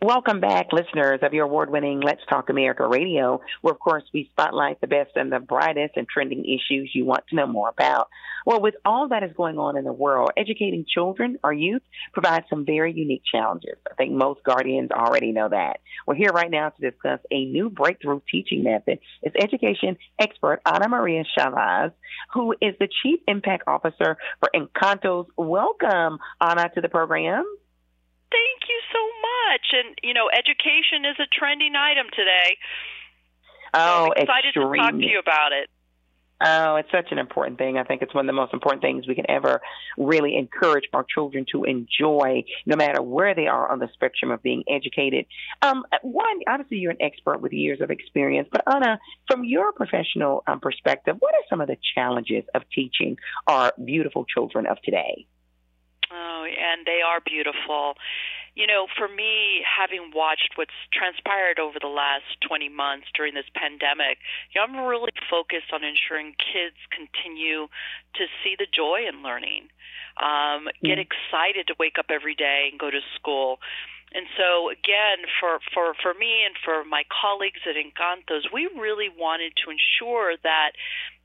Welcome back, listeners of your award winning Let's Talk America radio, where, of course, we spotlight the best and the brightest and trending issues you want to know more about. Well, with all that is going on in the world, educating children or youth provides some very unique challenges. I think most guardians already know that. We're here right now to discuss a new breakthrough teaching method. It's education expert Anna Maria Chavez, who is the Chief Impact Officer for Encantos. Welcome, Ana, to the program. Thank you so much. And you know, education is a trending item today. Oh, so I'm excited extremely. to talk to you about it. Oh, it's such an important thing. I think it's one of the most important things we can ever really encourage our children to enjoy, no matter where they are on the spectrum of being educated. Um, one, obviously, you're an expert with years of experience, but Anna, from your professional um, perspective, what are some of the challenges of teaching our beautiful children of today? Oh, and they are beautiful. You know, for me, having watched what's transpired over the last 20 months during this pandemic, you know, I'm really focused on ensuring kids continue to see the joy in learning, um, get Mm. excited to wake up every day and go to school. And so, again, for, for, for me and for my colleagues at Encantos, we really wanted to ensure that,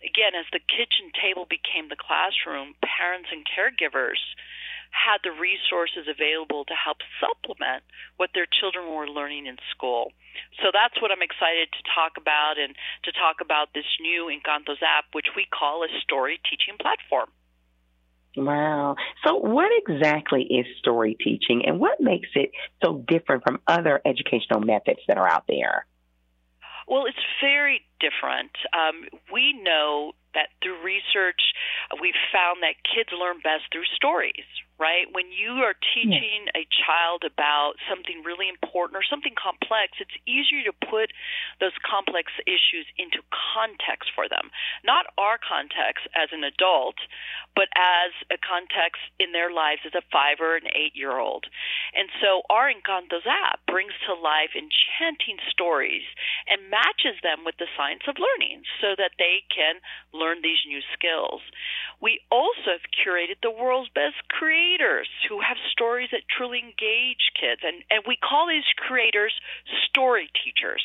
again, as the kitchen table became the classroom, parents and caregivers had the resources available to help supplement what their children were learning in school. So that's what I'm excited to talk about and to talk about this new Encantos app, which we call a story teaching platform. Wow. So, what exactly is story teaching and what makes it so different from other educational methods that are out there? Well, it's very different. Um, we know that through research, we've found that kids learn best through stories, right? When you are teaching a child about something really important or something complex, it's easier to put those complex issues into context for them. Not our context as an adult, but as a context in their lives as a five or an eight year old. And so our Encantos app brings to life enchanting stories and matches them with the science of learning so that they can learn these new skills. We also have curated the world's best creators who have stories that truly engage kids, and, and we call these creators story teachers.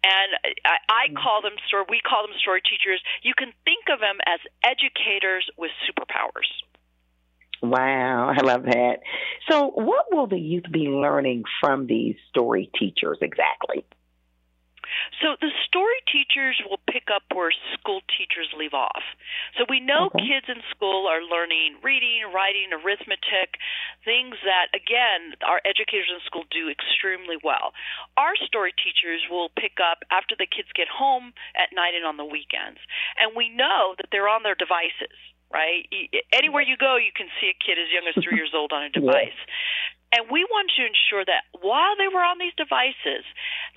And I, I mm-hmm. call them story. We call them story teachers. You can think of them as educators with superpowers. Wow, I love that. So, what will the youth be learning from these story teachers exactly? So the story teachers will pick up where school teachers leave off. So we know Okay. kids in school are learning reading, writing, arithmetic, things that again our educators in school do extremely well. Our story teachers will pick up after the kids get home at night and on the weekends. And we know that they're on their devices, right? Anywhere you go, you can see a kid as young as 3 years old on a device. And we want to ensure that while they were on these devices,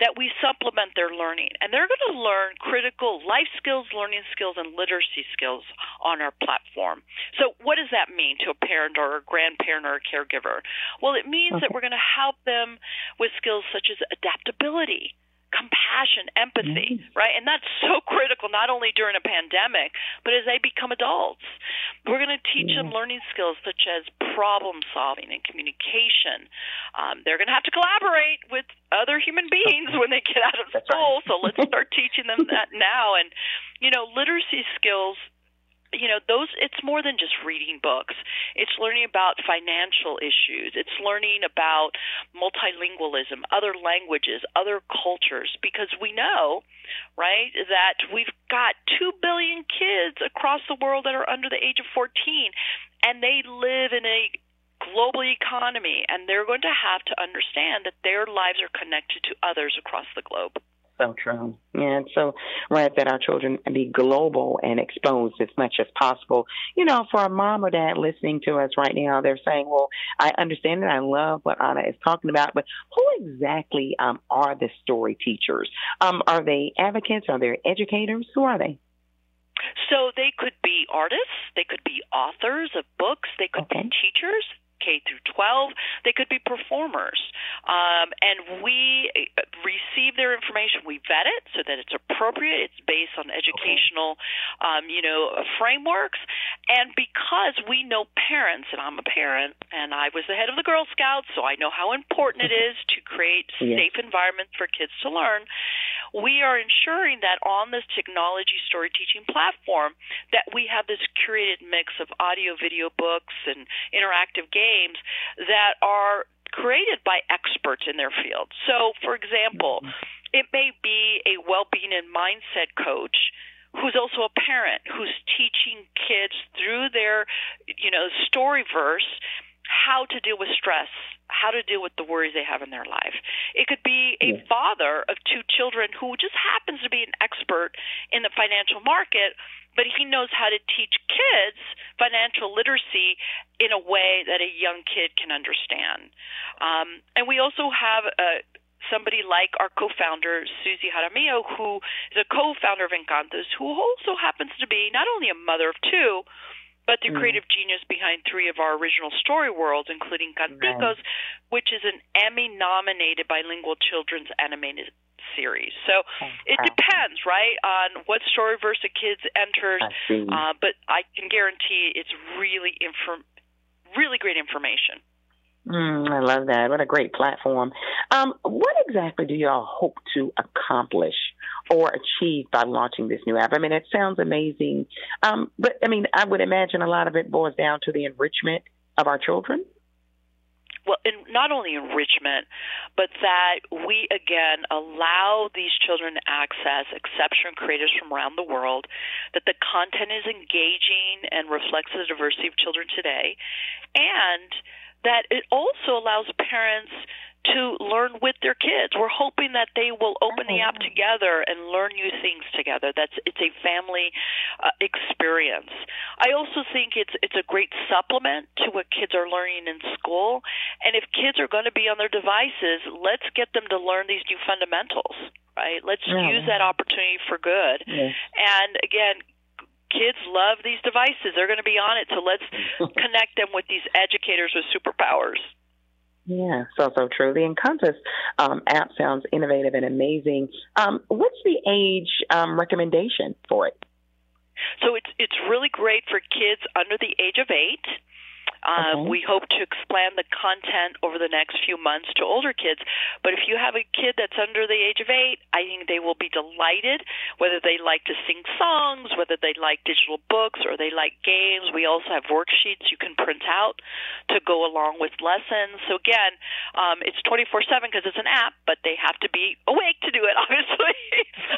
that we supplement their learning. And they're going to learn critical life skills, learning skills, and literacy skills on our platform. So, what does that mean to a parent or a grandparent or a caregiver? Well, it means that we're going to help them with skills such as adaptability. Compassion, empathy, right? And that's so critical not only during a pandemic, but as they become adults. We're going to teach them learning skills such as problem solving and communication. Um, they're going to have to collaborate with other human beings when they get out of That's school. right. So let's start teaching them that now. And you know, literacy skills. You know, those. It's more than just reading books. It's learning about financial issues. It's learning about multilingualism, other languages, other cultures. Because we know, right, that we've got two billion kids across the world that are under the age of 14, and they live in a global economy, and they're going to have to understand that their lives are connected to others across the globe. So true. Yeah, it's so right that our children be global and exposed as much as possible. You know, for a mom or dad listening to us right now, they're saying, well, I understand and I love what Anna is talking about, but who exactly um, are the story teachers? Um, are they advocates? Are they educators? Who are they? So they could be artists, they could be authors of books, they could Okay. be teachers. K through 12, they could be performers. Um, and we uh, receive their information, we vet it so that it's appropriate, it's based on educational, um, you know, frameworks. And because we know parents, and I'm a parent, and I was the head of the Girl Scouts, so I know how important it is to create yeah. safe environments for kids to learn, we are ensuring that on this technology story teaching platform that we have this curated mix of audio, video, books, and interactive games that are created by experts in their field. So, for example, it may be a well-being and mindset coach who's also a parent who's teaching kids through their you know story verse how to deal with stress how to deal with the worries they have in their life it could be a yeah. father of two children who just happens to be an expert in the financial market but he knows how to teach kids financial literacy in a way that a young kid can understand um, and we also have a somebody like our co-founder Susie Jaramillo, who is a co-founder of Encantos, who also happens to be not only a mother of two, but the mm. creative genius behind three of our original story worlds, including Canticos, right. which is an Emmy-nominated bilingual children's animated series. So it depends, right, on what storyverse a kid enters. Uh, but I can guarantee it's really inform- really great information. Mm, I love that. What a great platform. Um, what exactly do y'all hope to accomplish or achieve by launching this new app? I mean, it sounds amazing. Um, but I mean, I would imagine a lot of it boils down to the enrichment of our children. Well, in, not only enrichment, but that we again allow these children to access exceptional creators from around the world, that the content is engaging and reflects the diversity of children today, and that it also allows parents to learn with their kids. We're hoping that they will open the app together and learn new things together. That's it's a family uh, experience. I also think it's it's a great supplement to what kids are learning in school. And if kids are going to be on their devices, let's get them to learn these new fundamentals. Right? Let's yeah. use that opportunity for good. Yes. And again, kids love these devices. They're going to be on it. So let's connect them with these educators with superpowers. Yeah, so so true. The Encantos um, app sounds innovative and amazing. Um, what's the age um, recommendation for it? So it's it's really great for kids under the age of eight. Um, okay. We hope to expand the content over the next few months to older kids. But if you have a kid that's under the age of eight, I think they will be delighted, whether they like to sing songs, whether they like digital books, or they like games. We also have worksheets you can print out to go along with lessons. So again, um, it's 24/7 because it's an app, but they have to be awake to do it, obviously.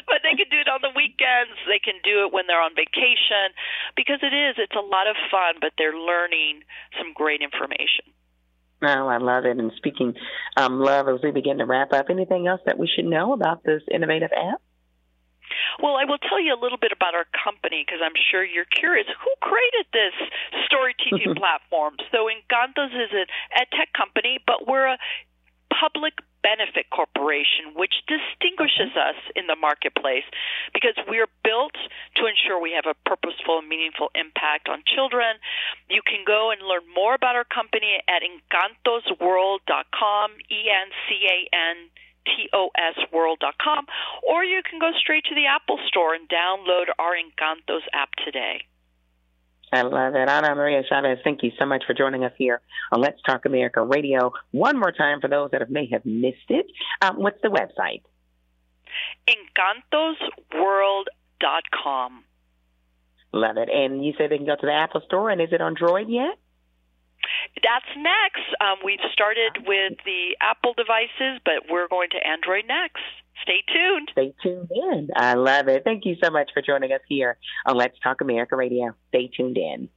but they can do it on the weekends. They can do it when they're on vacation because it is. It's a lot of fun, but they're learning some great information. Oh, I love it. And speaking um, love, as we begin to wrap up, anything else that we should know about this innovative app? Well, I will tell you a little bit about our company because I'm sure you're curious. Who created this story teaching platform? So, Encantos is an ed tech company, but we're a public benefit corporation, which distinguishes mm-hmm. us in the marketplace because we're built to ensure we have a purposeful and meaningful impact on children. You can go and learn more about our company at encantosworld.com, E N C A N tosworld.com, or you can go straight to the Apple Store and download our Encantos app today. I love it. Anna Maria Chavez, thank you so much for joining us here on Let's Talk America Radio. One more time for those that may have missed it. Um, what's the website? EncantosWorld.com. Love it. And you said they can go to the Apple Store, and is it on Droid yet? That's next. Um, we've started with the Apple devices, but we're going to Android next. Stay tuned. Stay tuned in. I love it. Thank you so much for joining us here on Let's Talk America Radio. Stay tuned in.